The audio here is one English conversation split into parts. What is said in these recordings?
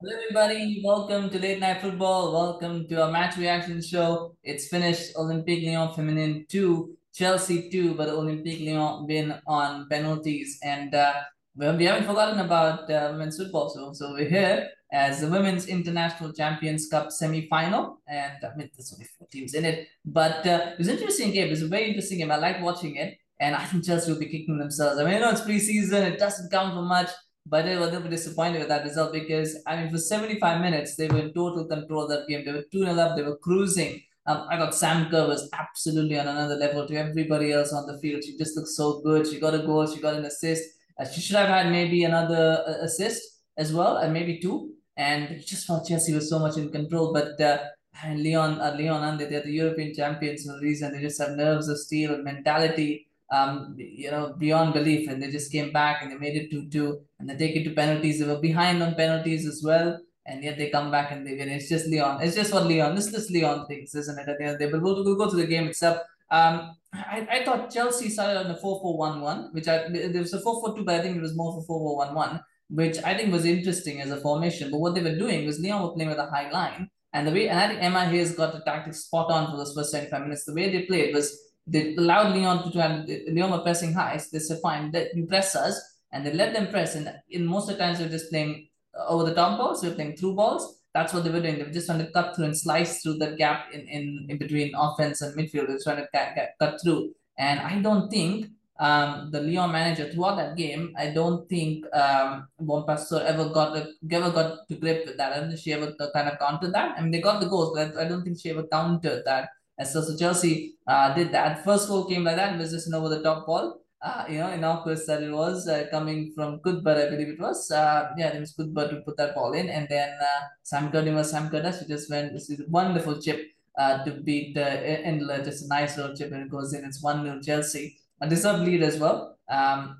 Hello, everybody. Welcome to Late Night Football. Welcome to our match reaction show. It's finished Olympique Lyon Feminine 2, Chelsea 2, but Olympique Lyon win on penalties. And uh, we haven't forgotten about uh, women's football. So, so we're here as the Women's International Champions Cup semi final. And I mean, there's only four teams in it. But uh, an interesting game. It was a very interesting game. I like watching it. And I think Chelsea will be kicking themselves. I mean, you know, it's preseason, it doesn't count for much but they were a little disappointed with that result because I mean for 75 minutes they were in total control of that game. They were 2 0 up, they were cruising. Um, I thought Sam Kerr was absolutely on another level to everybody else on the field. She just looked so good. She got a goal, she got an assist. Uh, she should have had maybe another uh, assist as well, and maybe two. And just felt Chelsea was so much in control. But uh, and Leon, uh, Lyon, and they're the European champions for a reason. They just have nerves of steel and mentality um, you know, beyond belief. And they just came back and they made it 2 2 and they take it to penalties. They were behind on penalties as well. And yet they come back and they win. It's just Leon. It's just what Lyon. This is Lyon things, isn't it? At the end, of the they will go to go to the game itself. Um, I, I thought Chelsea started on a 4 4 1 1, which I there was a 4 4 2, but I think it was more for 4 4 1 1, which I think was interesting as a formation. But what they were doing was Leon were playing with a high line. And the way, and I think Emma Hayes got the tactics spot on for those first 75 minutes. The way they played was they allowed Lyon to and Lyon were pressing high. So they said, fine, let you press us. And they let them press. And in most of the times, they're just playing over the top balls. They're playing through balls. That's what they were doing. They were just trying to cut through and slice through that gap in, in, in between offense and midfield. They're trying to cut, cut through. And I don't think um, the Leon manager throughout that game, I don't think um, Bompastor ever got a, ever got to grip with that. I don't think she ever kind of countered that. I mean, they got the goals, but I don't think she ever countered that. And so, so Chelsea uh, did that. First goal came like that. Was just an over the top ball. Uh, you know, innocuous that it was uh, coming from Cuthbert, I believe it was. Uh, yeah, it was Cuthbert to put that ball in. And then uh, Sam Kerr, was Sam Kerr, she just went, this is a wonderful chip uh, to beat uh, Endler. Just a nice little chip and it goes in. It's 1 0 Chelsea. A deserved lead as well. Um,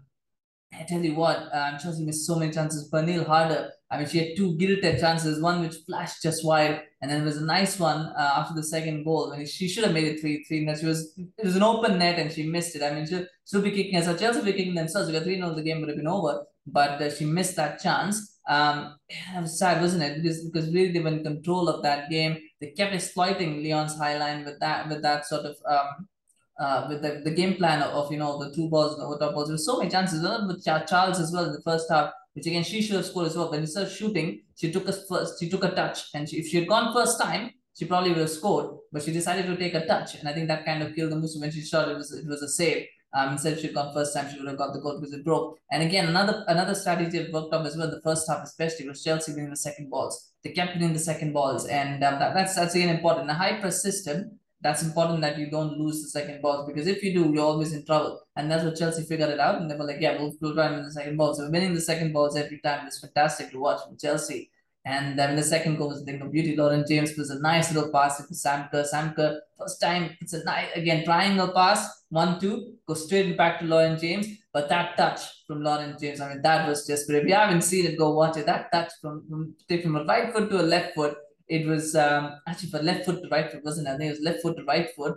I tell you what, um, Chelsea missed so many chances. Pernille Harder, I mean, she had two gilded chances, one which flashed just wide, and then there was a nice one uh, after the second goal when she should have made it 3 3. She was, it was an open net and she missed it. I mean, she should be kicking us. Chelsea be kicking themselves. because 3 0, the game would have been over, but uh, she missed that chance. Um, it was sad, wasn't it? Because, because really they were in control of that game. They kept exploiting Leon's high line with that, with that sort of. Um, uh, with the, the game plan of, of, you know the two balls and over top balls. There were so many chances. With Charles as well in the first half, which again she should have scored as well. But instead of shooting, she took a first, she took a touch, and she, if she had gone first time, she probably would have scored. But she decided to take a touch, and I think that kind of killed the move. When she shot, it was it was a save. Um, instead, she'd gone first time, she would have got the goal because it broke. And again, another another strategy that worked out as well. The first half, especially, was Chelsea winning the second balls. They kept winning the second balls, and um, that, that's that's again important. A high press system that's important that you don't lose the second balls because if you do, you're always in trouble. And that's what Chelsea figured it out. And they were like, yeah, we'll, we'll try and win the second ball. So winning the second balls every time is fantastic to watch from Chelsea. And then the second goal was the thing of beauty. Lauren James was a nice little pass to Sam Kerr. First time, it's a nice, again, triangle pass, one, two, go straight back to Lauren James. But that touch from Lauren James, I mean, that was just great. If you haven't seen it, go watch it. That touch from, from, from a right foot to a left foot it was um, actually for left foot to right foot, wasn't it? I think it was left foot to right foot.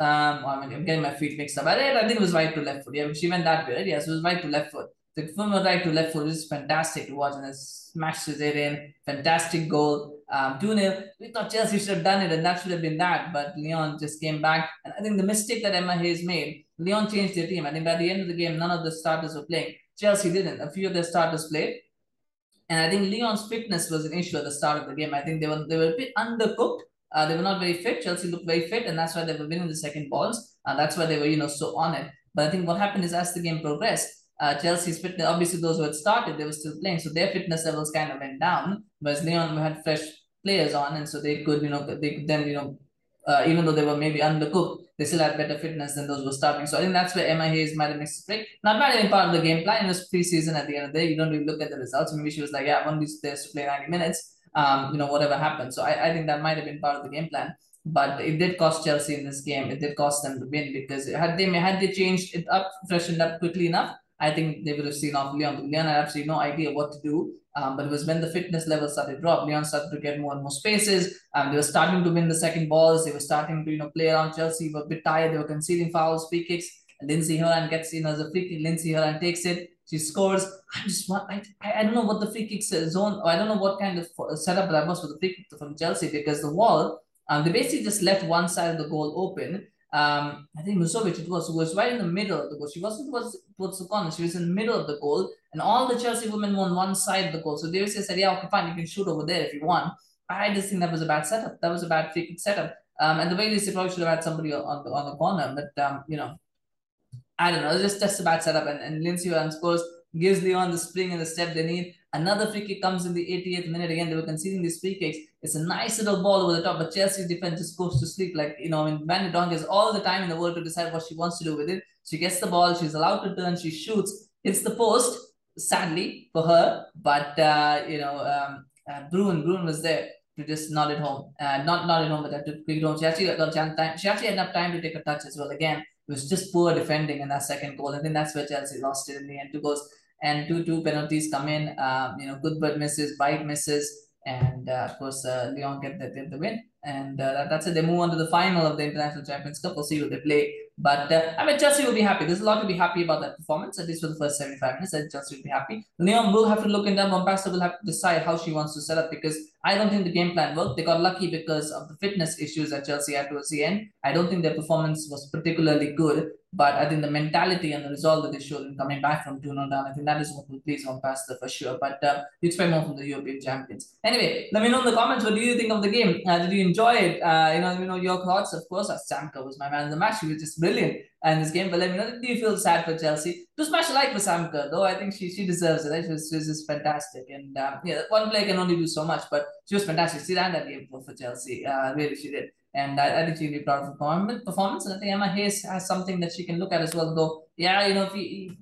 Um, I mean, I'm getting my feet mixed up. I, I think it was right to left foot. Yeah, she went that way, right? Yeah, so it was right to left foot. The from right to left foot is fantastic to watch, and it smashes it in. Fantastic goal. Um, 2 0. We thought Chelsea should have done it, and that should have been that. But Leon just came back. And I think the mistake that Emma Hayes made, Leon changed their team. I think by the end of the game, none of the starters were playing. Chelsea didn't. A few of their starters played. And I think Leon's fitness was an issue at the start of the game. I think they were they were a bit undercooked. Uh, they were not very fit. Chelsea looked very fit, and that's why they were winning the second balls. Uh, that's why they were, you know, so on it. But I think what happened is as the game progressed, uh, Chelsea's fitness, obviously those who had started, they were still playing. So their fitness levels kind of went down. Whereas Leon had fresh players on, and so they could, you know, they could then, you know, uh, even though they were maybe undercooked, they still had better fitness than those who were starting. So I think that's where Emma Hayes might have missed a break. Not have been part of the game plan. It was preseason at the end of the day. You don't really look at the results. Maybe she was like, yeah, one of these players to play 90 minutes. Um, you know, whatever happened. So I, I think that might have been part of the game plan. But it did cost Chelsea in this game. It did cost them the win because had they had they changed it up, freshened up quickly enough, I think they would have seen off Lyon. Lyon had absolutely no idea what to do. Um, but it was when the fitness level started to drop, Lyon started to get more and more spaces. Um, they were starting to win the second balls. They were starting to, you know, play around Chelsea. Were a bit tired. They were conceding fouls, free kicks. Lindsey Horan gets, in as a free kick. Lindsey Horan takes it. She scores. I just I, I don't know what the free kick zone, I don't know what kind of setup that was for the free kick from Chelsea because the wall, um, they basically just left one side of the goal open. Um, I think Musovic it was was right in the middle of the goal. She wasn't towards towards the corner. She was in the middle of the goal, and all the Chelsea women were on one side of the goal. So they said, "Yeah, okay, fine, you can shoot over there if you want." I just think that was a bad setup. That was a bad free setup. Um, and the way they probably should have had somebody on the on the corner, but um, you know, I don't know. It's just just a bad setup. And and Lindsey Horan scores, gives Leon the spring and the step they need. Another free kick comes in the 88th minute. Again, they were conceding these free kicks. It's a nice little ball over the top, but Chelsea's defense just goes to sleep. Like, you know, I mean, Van de has all the time in the world to decide what she wants to do with it. She gets the ball, she's allowed to turn, she shoots, hits the post, sadly for her, but, uh, you know, um, uh, Bruun, Bruun was there to just nod it home. Uh, not not at home, but to quick home. She actually got time. She actually had enough time to take a touch as well. Again, it was just poor defending in that second goal. I think that's where Chelsea lost it in the end. Two goals and two two penalties come in. Um, you know, Cuthbert misses, White misses, and uh, of course uh, Lyon get the, get the win. And uh, that's it. They move on to the final of the International Champions Cup. We'll see who they play. But uh, I mean, Chelsea will be happy. There's a lot to be happy about that performance, at least for the first 75 minutes. And Chelsea will be happy. Lyon will have to look in. Bompastor will have to decide how she wants to set up because I don't think the game plan worked. They got lucky because of the fitness issues that Chelsea had towards the end. I don't think their performance was particularly good. But I think the mentality and the resolve that they showed in coming back from 2 0 down, I think that is what will please Bompastor for sure. But uh, you expect more from the European champions. Anyway, let me know in the comments what do you think of the game? Uh, did you enjoy it? Uh, you know, let me know your thoughts. Of course, Sam Kerr was my man in the match. She was just brilliant in this game. But let me know, do you feel sad for Chelsea? Do smash a like for Sam Kerr, though. I think she she deserves it. Right? She, was, she was just fantastic. And um, yeah, one player can only do so much, but she was fantastic. She ran that game for, for Chelsea. Uh, really, she did. And I, I she'll be proud of her performance. And I think Emma Hayes has something that she can look at as well. Though, yeah, you know, if you,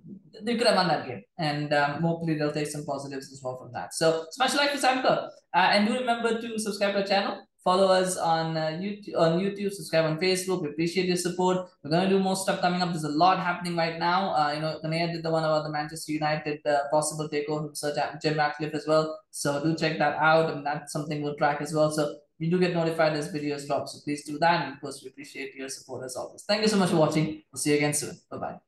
they could have won that game. And um, hopefully they'll take some positives as well from that. So smash like for Sam Kerr. Uh, and do remember to subscribe to our channel. Follow us on uh, YouTube, on YouTube, subscribe on Facebook. We appreciate your support. We're to do more stuff coming up. There's a lot happening right now. Uh, you know, Kanaya did the one about the Manchester United uh, possible takeover from Sir Jim Ratcliffe as well. So do check that out. And that's something we'll track as well. So you do get notified as videos drop. So please do that. And of course, we appreciate your support as always. Thank you so much for watching. We'll see you again soon. Bye-bye.